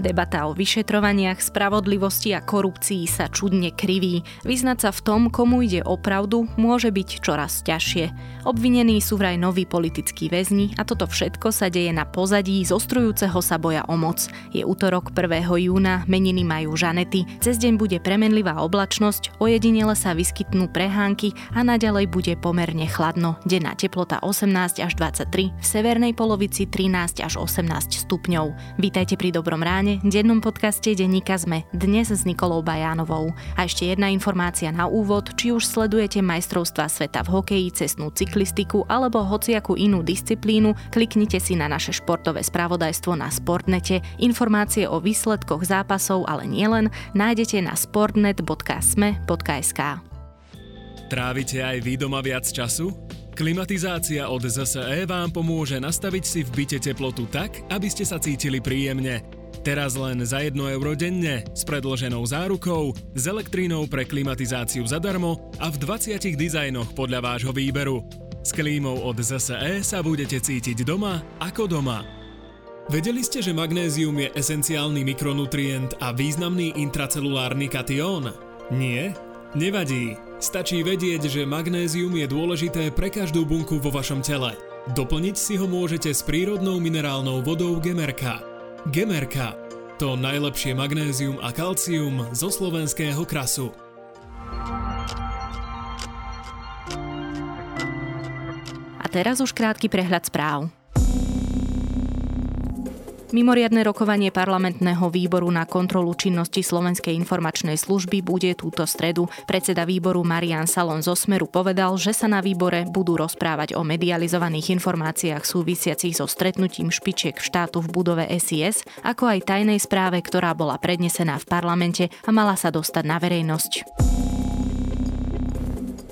Debata o vyšetrovaniach, spravodlivosti a korupcii sa čudne kriví. Vyznať sa v tom, komu ide o pravdu, môže byť čoraz ťažšie. Obvinení sú vraj noví politickí väzni a toto všetko sa deje na pozadí zostrujúceho sa boja o moc. Je útorok 1. júna, meniny majú Žanety, cez deň bude premenlivá oblačnosť, ojedinele sa vyskytnú prehánky a naďalej bude pomerne chladno. Denná teplota 18 až 23, v severnej polovici 13 až 18 stupňov. Vítajte pri Dobrom ráne strane dennom podcaste Denníka sme dnes s Nikolou Bajánovou. A ešte jedna informácia na úvod, či už sledujete majstrovstva sveta v hokeji, cestnú cyklistiku alebo hociakú inú disciplínu, kliknite si na naše športové spravodajstvo na Sportnete. Informácie o výsledkoch zápasov, ale nielen, nájdete na sportnet.sme.sk. Trávite aj vy doma viac času? Klimatizácia od ZSE vám pomôže nastaviť si v byte teplotu tak, aby ste sa cítili príjemne. Teraz len za 1 euro denne, s predloženou zárukou, s elektrínou pre klimatizáciu zadarmo a v 20 dizajnoch podľa vášho výberu. S klímou od ZSE sa budete cítiť doma ako doma. Vedeli ste, že magnézium je esenciálny mikronutrient a významný intracelulárny katión? Nie? Nevadí. Stačí vedieť, že magnézium je dôležité pre každú bunku vo vašom tele. Doplniť si ho môžete s prírodnou minerálnou vodou Gemerka. Gemerka. To najlepšie magnézium a kalcium zo slovenského krasu. A teraz už krátky prehľad správ. Mimoriadne rokovanie parlamentného výboru na kontrolu činnosti Slovenskej informačnej služby bude túto stredu. Predseda výboru Marian Salon zo Smeru povedal, že sa na výbore budú rozprávať o medializovaných informáciách súvisiacich so stretnutím špičiek štátu v budove SIS, ako aj tajnej správe, ktorá bola prednesená v parlamente a mala sa dostať na verejnosť.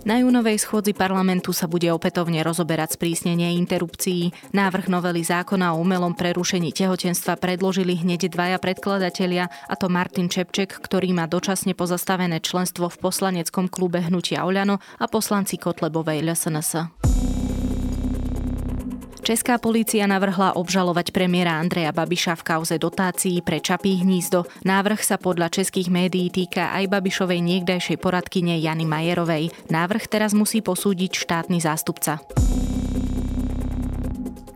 Na júnovej schôdzi parlamentu sa bude opätovne rozoberať sprísnenie interrupcií. Návrh novely zákona o umelom prerušení tehotenstva predložili hneď dvaja predkladatelia, a to Martin Čepček, ktorý má dočasne pozastavené členstvo v poslaneckom klube Hnutia Oľano a poslanci Kotlebovej LSNS. Česká polícia navrhla obžalovať premiéra Andreja Babiša v kauze dotácií pre Čapí hnízdo. Návrh sa podľa českých médií týka aj Babišovej niekdajšej poradkyne Jany Majerovej. Návrh teraz musí posúdiť štátny zástupca.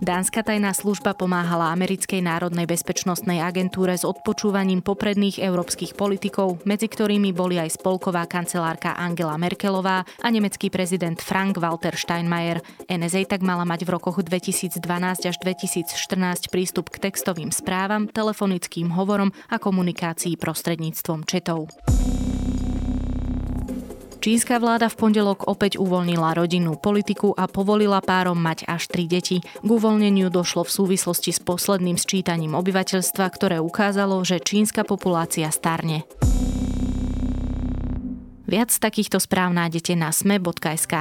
Dánska tajná služba pomáhala americkej národnej bezpečnostnej agentúre s odpočúvaním popredných európskych politikov, medzi ktorými boli aj spolková kancelárka Angela Merkelová a nemecký prezident Frank Walter Steinmeier. NSA tak mala mať v rokoch 2012 až 2014 prístup k textovým správam, telefonickým hovorom a komunikácii prostredníctvom četov. Čínska vláda v pondelok opäť uvoľnila rodinnú politiku a povolila párom mať až tri deti. K uvoľneniu došlo v súvislosti s posledným sčítaním obyvateľstva, ktoré ukázalo, že čínska populácia starne. Viac takýchto správ nájdete na sme.sk.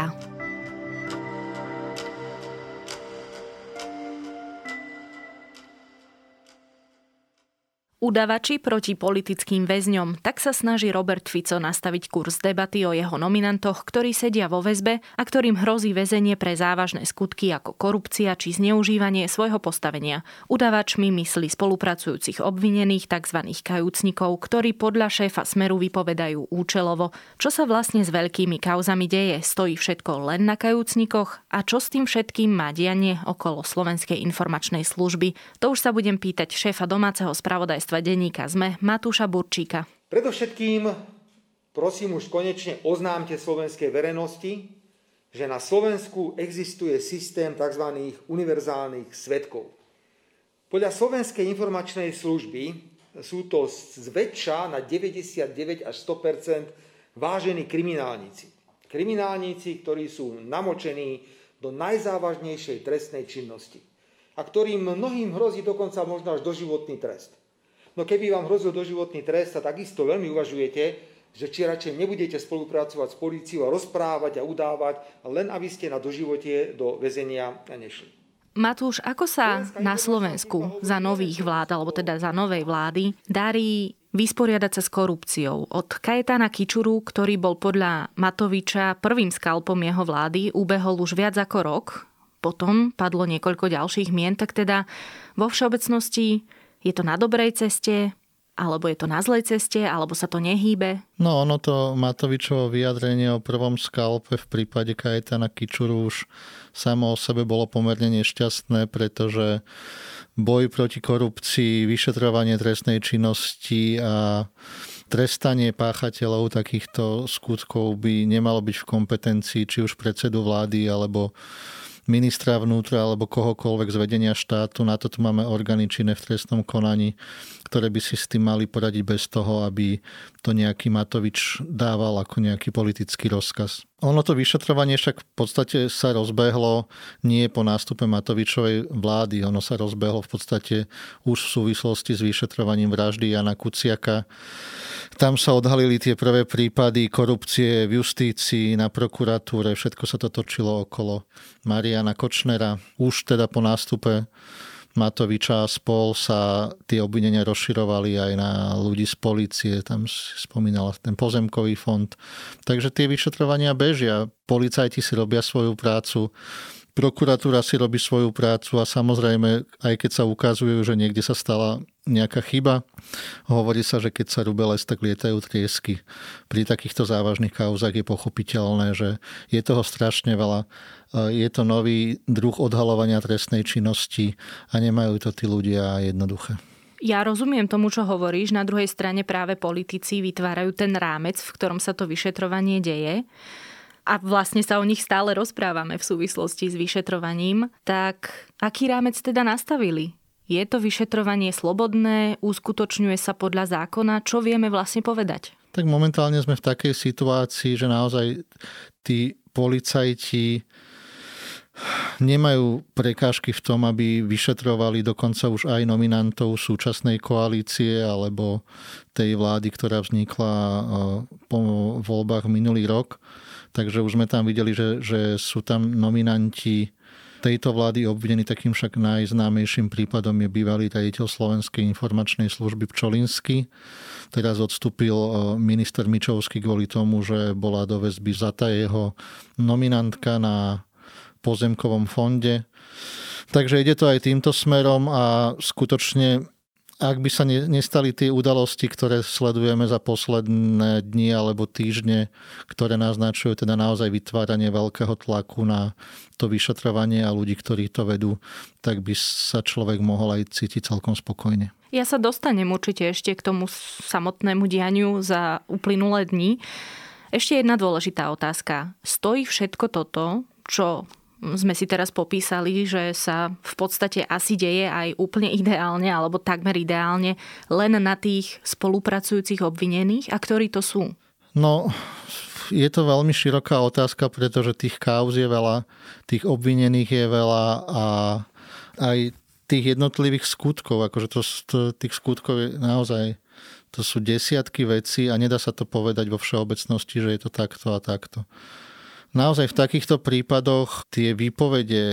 Udavači proti politickým väzňom, tak sa snaží Robert Fico nastaviť kurz debaty o jeho nominantoch, ktorí sedia vo väzbe a ktorým hrozí väzenie pre závažné skutky ako korupcia či zneužívanie svojho postavenia. Udavačmi myslí spolupracujúcich obvinených tzv. kajúcnikov, ktorí podľa šéfa Smeru vypovedajú účelovo. Čo sa vlastne s veľkými kauzami deje? Stojí všetko len na kajúcnikoch? A čo s tým všetkým má dianie okolo Slovenskej informačnej služby? To už sa budem pýtať šéfa domáceho spravodajstva vydavateľstva denníka ZME Matúša Burčíka. Predovšetkým prosím už konečne oznámte slovenskej verejnosti, že na Slovensku existuje systém tzv. univerzálnych svetkov. Podľa Slovenskej informačnej služby sú to zväčša na 99 až 100% vážení kriminálnici. Kriminálnici, ktorí sú namočení do najzávažnejšej trestnej činnosti a ktorým mnohým hrozí dokonca možno až doživotný trest. No keby vám hrozil doživotný trest a takisto veľmi uvažujete, že či radšej nebudete spolupracovať s políciou a rozprávať a udávať, len aby ste na doživote do väzenia nešli. Matúš, ako sa na Slovensku za nových vlád, alebo teda za novej vlády, darí vysporiadať sa s korupciou. Od Kajetana Kičuru, ktorý bol podľa Matoviča prvým skalpom jeho vlády, ubehol už viac ako rok. Potom padlo niekoľko ďalších mien, tak teda vo všeobecnosti je to na dobrej ceste? alebo je to na zlej ceste, alebo sa to nehýbe? No ono to Matovičovo vyjadrenie o prvom skalpe v prípade Kajetana Kičuru už samo o sebe bolo pomerne nešťastné, pretože boj proti korupcii, vyšetrovanie trestnej činnosti a trestanie páchateľov takýchto skutkov by nemalo byť v kompetencii či už predsedu vlády alebo ministra vnútra alebo kohokoľvek z vedenia štátu. Na to tu máme orgány činné v trestnom konaní, ktoré by si s tým mali poradiť bez toho, aby to nejaký Matovič dával ako nejaký politický rozkaz. Ono to vyšetrovanie však v podstate sa rozbehlo nie po nástupe Matovičovej vlády. Ono sa rozbehlo v podstate už v súvislosti s vyšetrovaním vraždy Jana Kuciaka. Tam sa odhalili tie prvé prípady korupcie v justícii, na prokuratúre, všetko sa to točilo okolo Mariana Kočnera. Už teda po nástupe Matoviča a spol sa tie obvinenia rozširovali aj na ľudí z policie, tam spomínala ten pozemkový fond. Takže tie vyšetrovania bežia, policajti si robia svoju prácu, prokuratúra si robí svoju prácu a samozrejme, aj keď sa ukazujú, že niekde sa stala nejaká chyba, hovorí sa, že keď sa rúbe les, tak lietajú triesky. Pri takýchto závažných kauzach je pochopiteľné, že je toho strašne veľa je to nový druh odhalovania trestnej činnosti a nemajú to tí ľudia jednoduché. Ja rozumiem tomu, čo hovoríš. Na druhej strane práve politici vytvárajú ten rámec, v ktorom sa to vyšetrovanie deje a vlastne sa o nich stále rozprávame v súvislosti s vyšetrovaním, tak aký rámec teda nastavili? Je to vyšetrovanie slobodné, uskutočňuje sa podľa zákona? Čo vieme vlastne povedať? Tak momentálne sme v takej situácii, že naozaj tí policajti nemajú prekážky v tom, aby vyšetrovali dokonca už aj nominantov súčasnej koalície alebo tej vlády, ktorá vznikla eh, po voľbách minulý rok. Takže už sme tam videli, že, že sú tam nominanti tejto vlády obvinení takým však najznámejším prípadom je bývalý riaditeľ Slovenskej informačnej služby Pčolinsky. Teraz odstúpil eh, minister Mičovský kvôli tomu, že bola do väzby zata jeho nominantka na pozemkovom fonde. Takže ide to aj týmto smerom a skutočne ak by sa nestali tie udalosti, ktoré sledujeme za posledné dni alebo týždne, ktoré naznačujú teda naozaj vytváranie veľkého tlaku na to vyšetrovanie a ľudí, ktorí to vedú, tak by sa človek mohol aj cítiť celkom spokojne. Ja sa dostanem určite ešte k tomu samotnému dianiu za uplynulé dni. Ešte jedna dôležitá otázka. Stojí všetko toto, čo sme si teraz popísali, že sa v podstate asi deje aj úplne ideálne alebo takmer ideálne len na tých spolupracujúcich obvinených. A ktorí to sú? No, je to veľmi široká otázka, pretože tých kauz je veľa, tých obvinených je veľa a aj tých jednotlivých skutkov, akože to, to, tých skutkov je naozaj to sú desiatky vecí a nedá sa to povedať vo všeobecnosti, že je to takto a takto. Naozaj v takýchto prípadoch tie výpovede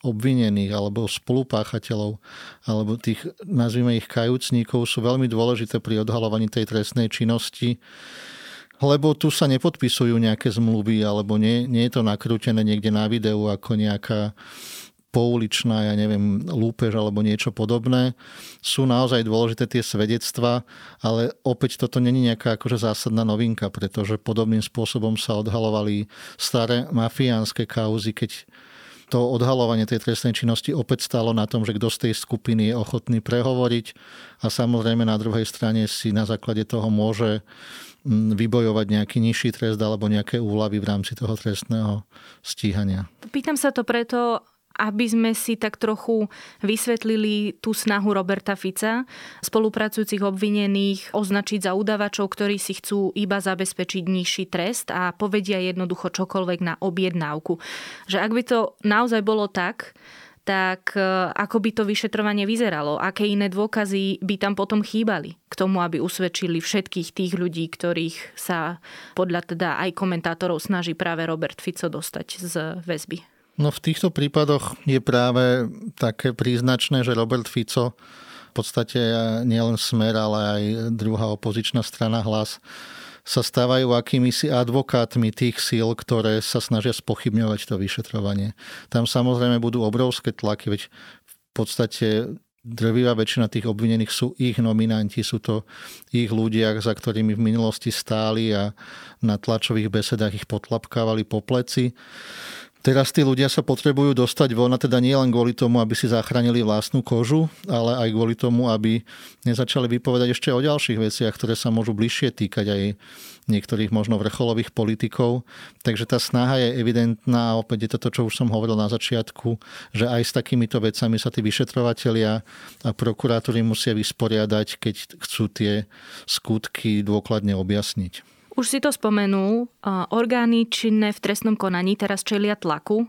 obvinených alebo spolupáchateľov alebo tých, nazvime ich kajúcníkov, sú veľmi dôležité pri odhalovaní tej trestnej činnosti lebo tu sa nepodpisujú nejaké zmluvy alebo nie, nie je to nakrútené niekde na videu ako nejaká pouličná, ja neviem, lúpež alebo niečo podobné. Sú naozaj dôležité tie svedectva, ale opäť toto není nejaká akože zásadná novinka, pretože podobným spôsobom sa odhalovali staré mafiánske kauzy, keď to odhalovanie tej trestnej činnosti opäť stalo na tom, že kto z tej skupiny je ochotný prehovoriť a samozrejme na druhej strane si na základe toho môže mm, vybojovať nejaký nižší trest alebo nejaké úlavy v rámci toho trestného stíhania. Pýtam sa to preto, aby sme si tak trochu vysvetlili tú snahu Roberta Fica, spolupracujúcich obvinených označiť za udavačov, ktorí si chcú iba zabezpečiť nižší trest a povedia jednoducho čokoľvek na objednávku. Že ak by to naozaj bolo tak, tak e, ako by to vyšetrovanie vyzeralo? Aké iné dôkazy by tam potom chýbali k tomu, aby usvedčili všetkých tých ľudí, ktorých sa podľa teda aj komentátorov snaží práve Robert Fico dostať z väzby? No v týchto prípadoch je práve také príznačné, že Robert Fico v podstate nielen Smer, ale aj druhá opozičná strana hlas sa stávajú akými si advokátmi tých síl, ktoré sa snažia spochybňovať to vyšetrovanie. Tam samozrejme budú obrovské tlaky, veď v podstate drvivá väčšina tých obvinených sú ich nominanti, sú to ich ľudia, za ktorými v minulosti stáli a na tlačových besedách ich potlapkávali po pleci. Teraz tí ľudia sa potrebujú dostať von, teda nie len kvôli tomu, aby si zachránili vlastnú kožu, ale aj kvôli tomu, aby nezačali vypovedať ešte o ďalších veciach, ktoré sa môžu bližšie týkať aj niektorých možno vrcholových politikov. Takže tá snaha je evidentná opäť je to to, čo už som hovoril na začiatku, že aj s takýmito vecami sa tí vyšetrovatelia a prokurátori musia vysporiadať, keď chcú tie skutky dôkladne objasniť. Už si to spomenul, orgány činné v trestnom konaní teraz čelia tlaku,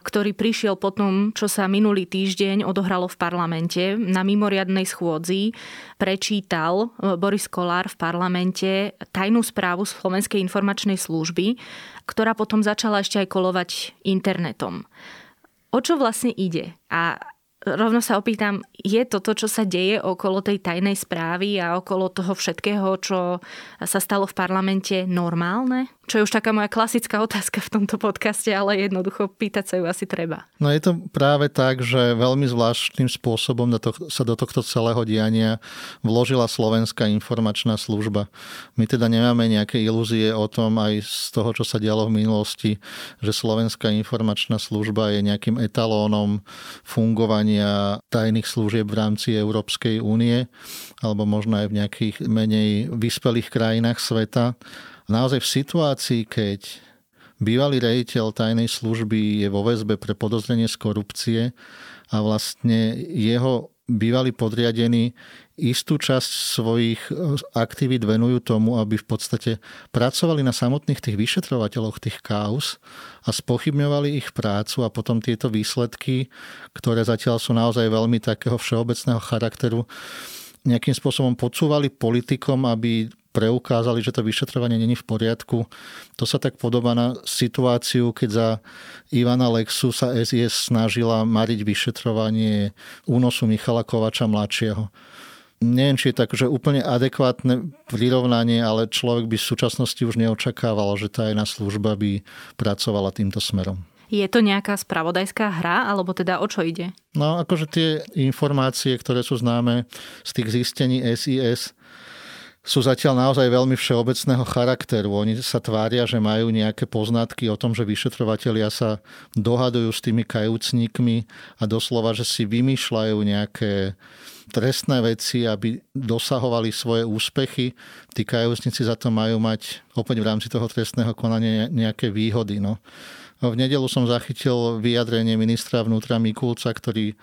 ktorý prišiel po tom, čo sa minulý týždeň odohralo v parlamente. Na mimoriadnej schôdzi prečítal e, Boris Kolár v parlamente tajnú správu Slovenskej informačnej služby, ktorá potom začala ešte aj kolovať internetom. O čo vlastne ide? A rovno sa opýtam, je toto, čo sa deje okolo tej tajnej správy a okolo toho všetkého, čo sa stalo v parlamente, normálne? Čo je už taká moja klasická otázka v tomto podcaste, ale jednoducho pýtať sa ju asi treba. No je to práve tak, že veľmi zvláštnym spôsobom to, sa do tohto celého diania vložila Slovenská informačná služba. My teda nemáme nejaké ilúzie o tom aj z toho, čo sa dialo v minulosti, že Slovenská informačná služba je nejakým etalónom fungovania tajných služieb v rámci Európskej únie alebo možno aj v nejakých menej vyspelých krajinách sveta naozaj v situácii, keď bývalý rejiteľ tajnej služby je vo väzbe pre podozrenie z korupcie a vlastne jeho bývalí podriadení istú časť svojich e, aktivít venujú tomu, aby v podstate pracovali na samotných tých vyšetrovateľoch tých kauz a spochybňovali ich prácu a potom tieto výsledky, ktoré zatiaľ sú naozaj veľmi takého všeobecného charakteru, nejakým spôsobom podsúvali politikom, aby preukázali, že to vyšetrovanie není v poriadku. To sa tak podobá na situáciu, keď za Ivana Lexu sa SIS snažila mariť vyšetrovanie únosu Michala Kovača mladšieho. Neviem, či je tak, že úplne adekvátne prirovnanie, ale človek by v súčasnosti už neočakával, že tá jedna služba by pracovala týmto smerom. Je to nejaká spravodajská hra, alebo teda o čo ide? No, akože tie informácie, ktoré sú známe z tých zistení SIS, sú zatiaľ naozaj veľmi všeobecného charakteru. Oni sa tvária, že majú nejaké poznatky o tom, že vyšetrovatelia sa dohadujú s tými kajúcníkmi a doslova, že si vymýšľajú nejaké trestné veci, aby dosahovali svoje úspechy. Tí kajúcnici za to majú mať opäť v rámci toho trestného konania nejaké výhody. No. V nedelu som zachytil vyjadrenie ministra vnútra Mikulca, ktorý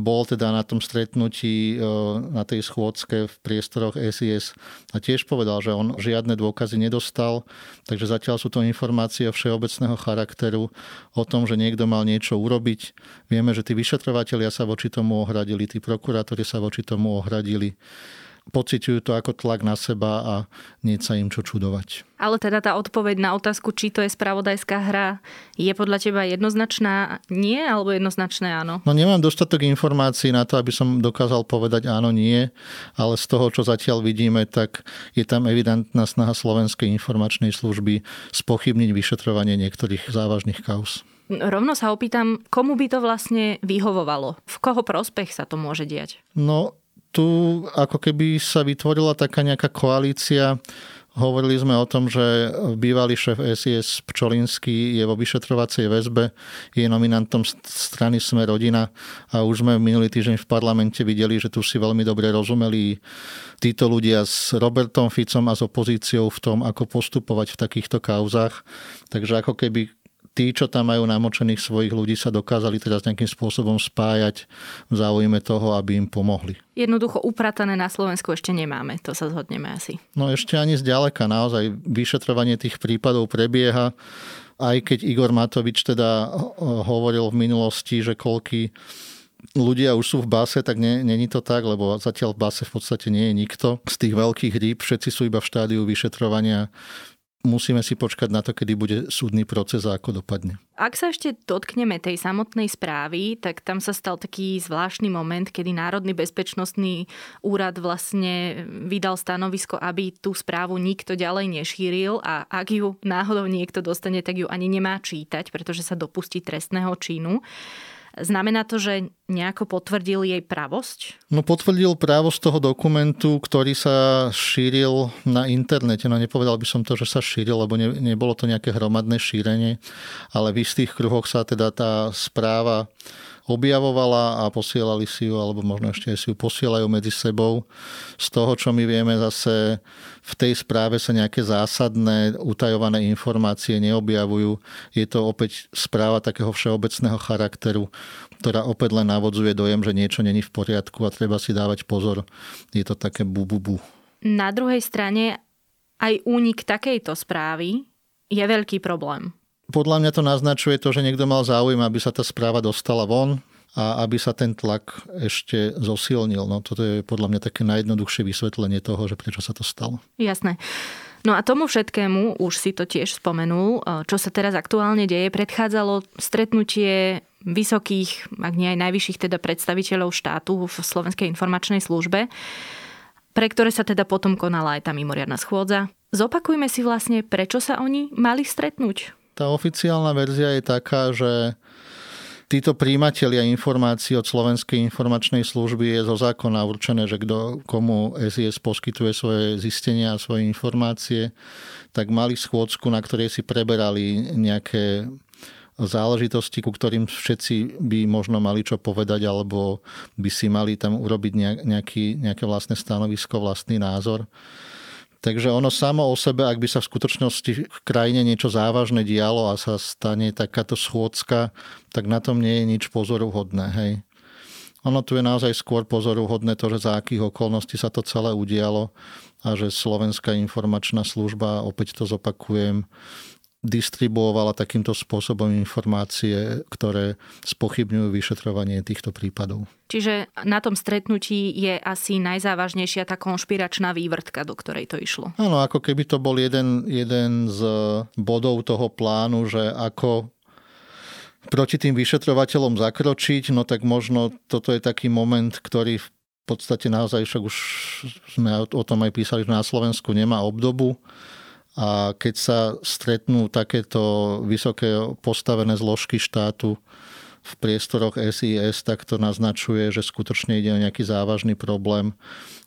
bol teda na tom stretnutí, e, na tej schôdzke v priestoroch SIS a tiež povedal, že on žiadne dôkazy nedostal, takže zatiaľ sú to informácie všeobecného charakteru o tom, že niekto mal niečo urobiť. Vieme, že tí vyšetrovateľia sa voči tomu ohradili, tí prokurátori sa voči tomu ohradili pociťujú to ako tlak na seba a nie sa im čo čudovať. Ale teda tá odpoveď na otázku, či to je spravodajská hra, je podľa teba jednoznačná nie alebo jednoznačné áno? No nemám dostatok informácií na to, aby som dokázal povedať áno, nie, ale z toho, čo zatiaľ vidíme, tak je tam evidentná snaha Slovenskej informačnej služby spochybniť vyšetrovanie niektorých závažných kauz. Rovno sa opýtam, komu by to vlastne vyhovovalo? V koho prospech sa to môže diať? No, tu ako keby sa vytvorila taká nejaká koalícia. Hovorili sme o tom, že bývalý šéf SIS Pčolinský je vo vyšetrovacej väzbe, je nominantom strany Sme rodina a už sme minulý týždeň v parlamente videli, že tu si veľmi dobre rozumeli títo ľudia s Robertom Ficom a s opozíciou v tom, ako postupovať v takýchto kauzach. Takže ako keby tí, čo tam majú namočených svojich ľudí, sa dokázali teraz nejakým spôsobom spájať v záujme toho, aby im pomohli. Jednoducho upratané na Slovensku ešte nemáme, to sa zhodneme asi. No ešte ani zďaleka, naozaj vyšetrovanie tých prípadov prebieha aj keď Igor Matovič teda hovoril v minulosti, že koľky ľudia už sú v base, tak není to tak, lebo zatiaľ v base v podstate nie je nikto. Z tých veľkých rýb všetci sú iba v štádiu vyšetrovania musíme si počkať na to, kedy bude súdny proces a ako dopadne. Ak sa ešte dotkneme tej samotnej správy, tak tam sa stal taký zvláštny moment, kedy Národný bezpečnostný úrad vlastne vydal stanovisko, aby tú správu nikto ďalej nešíril a ak ju náhodou niekto dostane, tak ju ani nemá čítať, pretože sa dopustí trestného činu. Znamená to, že nejako potvrdil jej pravosť? No potvrdil právosť toho dokumentu, ktorý sa šíril na internete. No nepovedal by som to, že sa šíril, lebo ne, nebolo to nejaké hromadné šírenie, ale v istých kruhoch sa teda tá správa objavovala a posielali si ju, alebo možno ešte si ju posielajú medzi sebou. Z toho, čo my vieme, zase v tej správe sa nejaké zásadné utajované informácie neobjavujú. Je to opäť správa takého všeobecného charakteru, ktorá opäť len navodzuje dojem, že niečo není v poriadku a treba si dávať pozor. Je to také bu. Na druhej strane aj únik takejto správy je veľký problém podľa mňa to naznačuje to, že niekto mal záujem, aby sa tá správa dostala von a aby sa ten tlak ešte zosilnil. No, toto je podľa mňa také najjednoduchšie vysvetlenie toho, že prečo sa to stalo. Jasné. No a tomu všetkému, už si to tiež spomenul, čo sa teraz aktuálne deje, predchádzalo stretnutie vysokých, ak nie aj najvyšších teda predstaviteľov štátu v Slovenskej informačnej službe, pre ktoré sa teda potom konala aj tá mimoriadná schôdza. Zopakujme si vlastne, prečo sa oni mali stretnúť. Tá oficiálna verzia je taká, že títo príjimatelia informácií od Slovenskej informačnej služby je zo zákona určené, že kto, komu SIS poskytuje svoje zistenia a svoje informácie, tak mali schôdzku, na ktorej si preberali nejaké záležitosti, ku ktorým všetci by možno mali čo povedať, alebo by si mali tam urobiť nejaký, nejaké vlastné stanovisko, vlastný názor. Takže ono samo o sebe, ak by sa v skutočnosti v krajine niečo závažné dialo a sa stane takáto schôdzka, tak na tom nie je nič pozoruhodné. Hej. Ono tu je naozaj skôr pozoruhodné to, že za akých okolností sa to celé udialo a že Slovenská informačná služba, opäť to zopakujem, distribuovala takýmto spôsobom informácie, ktoré spochybňujú vyšetrovanie týchto prípadov. Čiže na tom stretnutí je asi najzávažnejšia tá konšpiračná vývrtka, do ktorej to išlo. Áno, ako keby to bol jeden, jeden z bodov toho plánu, že ako proti tým vyšetrovateľom zakročiť, no tak možno toto je taký moment, ktorý v podstate naozaj však už sme o tom aj písali, že na Slovensku nemá obdobu a keď sa stretnú takéto vysoké postavené zložky štátu v priestoroch SIS, tak to naznačuje, že skutočne ide o nejaký závažný problém,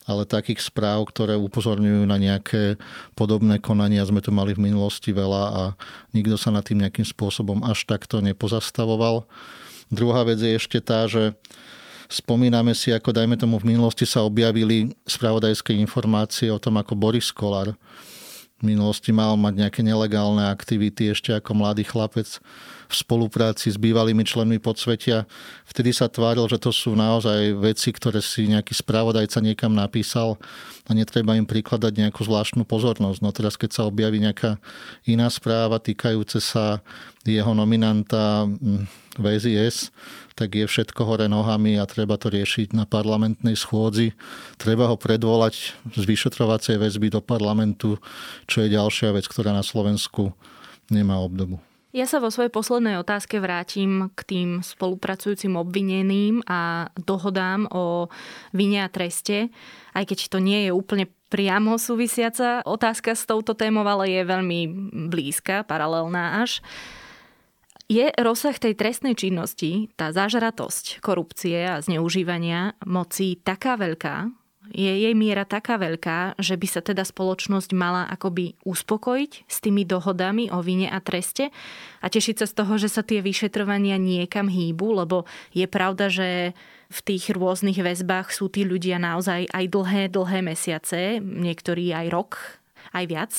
ale takých správ, ktoré upozorňujú na nejaké podobné konania, sme tu mali v minulosti veľa a nikto sa nad tým nejakým spôsobom až takto nepozastavoval. Druhá vec je ešte tá, že spomíname si, ako dajme tomu v minulosti sa objavili spravodajské informácie o tom, ako Boris Kolár minulosti mal mať nejaké nelegálne aktivity ešte ako mladý chlapec v spolupráci s bývalými členmi podsvetia. Vtedy sa tváril, že to sú naozaj veci, ktoré si nejaký spravodajca niekam napísal a netreba im prikladať nejakú zvláštnu pozornosť. No teraz, keď sa objaví nejaká iná správa týkajúce sa jeho nominanta mm, VZS, tak je všetko hore nohami a treba to riešiť na parlamentnej schôdzi. Treba ho predvolať z vyšetrovacej väzby do parlamentu, čo je ďalšia vec, ktorá na Slovensku nemá obdobu. Ja sa vo svojej poslednej otázke vrátim k tým spolupracujúcim obvineným a dohodám o vine a treste, aj keď to nie je úplne priamo súvisiaca otázka s touto témou, ale je veľmi blízka, paralelná až. Je rozsah tej trestnej činnosti, tá zažratosť korupcie a zneužívania moci taká veľká, je jej miera taká veľká, že by sa teda spoločnosť mala akoby uspokojiť s tými dohodami o vine a treste a tešiť sa z toho, že sa tie vyšetrovania niekam hýbu, lebo je pravda, že v tých rôznych väzbách sú tí ľudia naozaj aj dlhé, dlhé mesiace, niektorí aj rok, aj viac.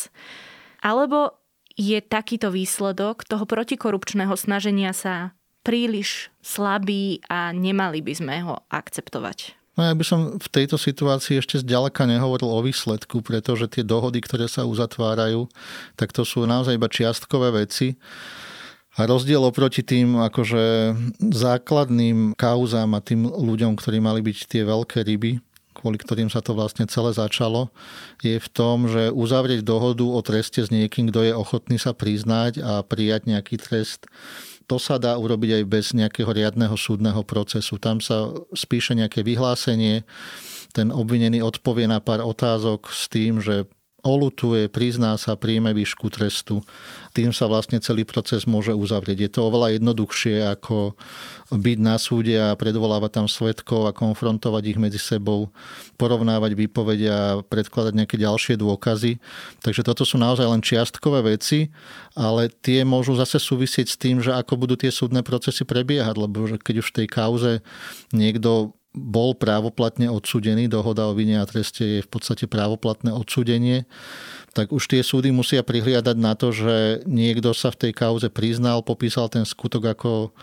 Alebo je takýto výsledok toho protikorupčného snaženia sa príliš slabý a nemali by sme ho akceptovať. No ja by som v tejto situácii ešte zďaleka nehovoril o výsledku, pretože tie dohody, ktoré sa uzatvárajú, tak to sú naozaj iba čiastkové veci. A rozdiel oproti tým akože základným kauzám a tým ľuďom, ktorí mali byť tie veľké ryby, kvôli ktorým sa to vlastne celé začalo, je v tom, že uzavrieť dohodu o treste s niekým, kto je ochotný sa priznať a prijať nejaký trest, to sa dá urobiť aj bez nejakého riadneho súdneho procesu. Tam sa spíše nejaké vyhlásenie, ten obvinený odpovie na pár otázok s tým, že olutuje, prizná sa, príjme výšku trestu. Tým sa vlastne celý proces môže uzavrieť. Je to oveľa jednoduchšie ako byť na súde a predvolávať tam svetkov a konfrontovať ich medzi sebou, porovnávať výpovede a predkladať nejaké ďalšie dôkazy. Takže toto sú naozaj len čiastkové veci, ale tie môžu zase súvisieť s tým, že ako budú tie súdne procesy prebiehať, lebo keď už v tej kauze niekto bol právoplatne odsúdený, dohoda o vine a treste je v podstate právoplatné odsúdenie, tak už tie súdy musia prihliadať na to, že niekto sa v tej kauze priznal, popísal ten skutok, ako,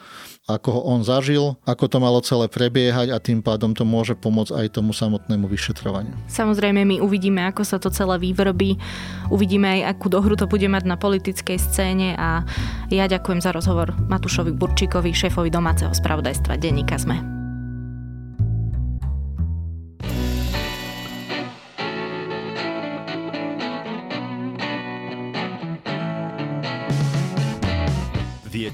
ako ho on zažil, ako to malo celé prebiehať a tým pádom to môže pomôcť aj tomu samotnému vyšetrovaniu. Samozrejme, my uvidíme, ako sa to celé vyvrbí, uvidíme aj, akú dohru to bude mať na politickej scéne a ja ďakujem za rozhovor Matušovi Burčíkovi, šéfovi domáceho spravodajstva Denníka ZME.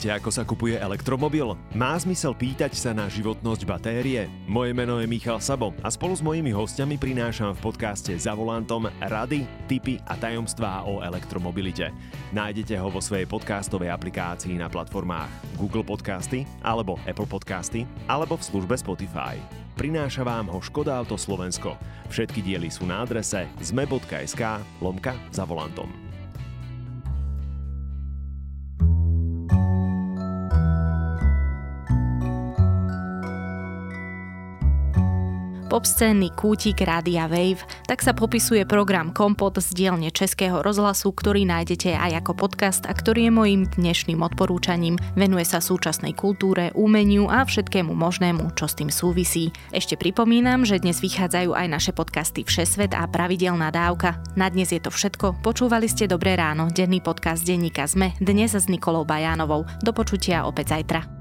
Viete, ako sa kupuje elektromobil? Má zmysel pýtať sa na životnosť batérie? Moje meno je Michal Sabo a spolu s mojimi hostiami prinášam v podcaste za volantom rady, tipy a tajomstvá o elektromobilite. Nájdete ho vo svojej podcastovej aplikácii na platformách Google Podcasty alebo Apple Podcasty alebo v službe Spotify. Prináša vám ho Škoda Auto Slovensko. Všetky diely sú na adrese zme.sk lomka za volantom. Popscénny kútik Rádia Wave, tak sa popisuje program Kompot z dielne Českého rozhlasu, ktorý nájdete aj ako podcast a ktorý je mojím dnešným odporúčaním. Venuje sa súčasnej kultúre, umeniu a všetkému možnému, čo s tým súvisí. Ešte pripomínam, že dnes vychádzajú aj naše podcasty Všesvet a Pravidelná dávka. Na dnes je to všetko. Počúvali ste Dobré ráno, denný podcast denníka ZME, dnes s Nikolou Bajánovou. Do počutia opäť zajtra.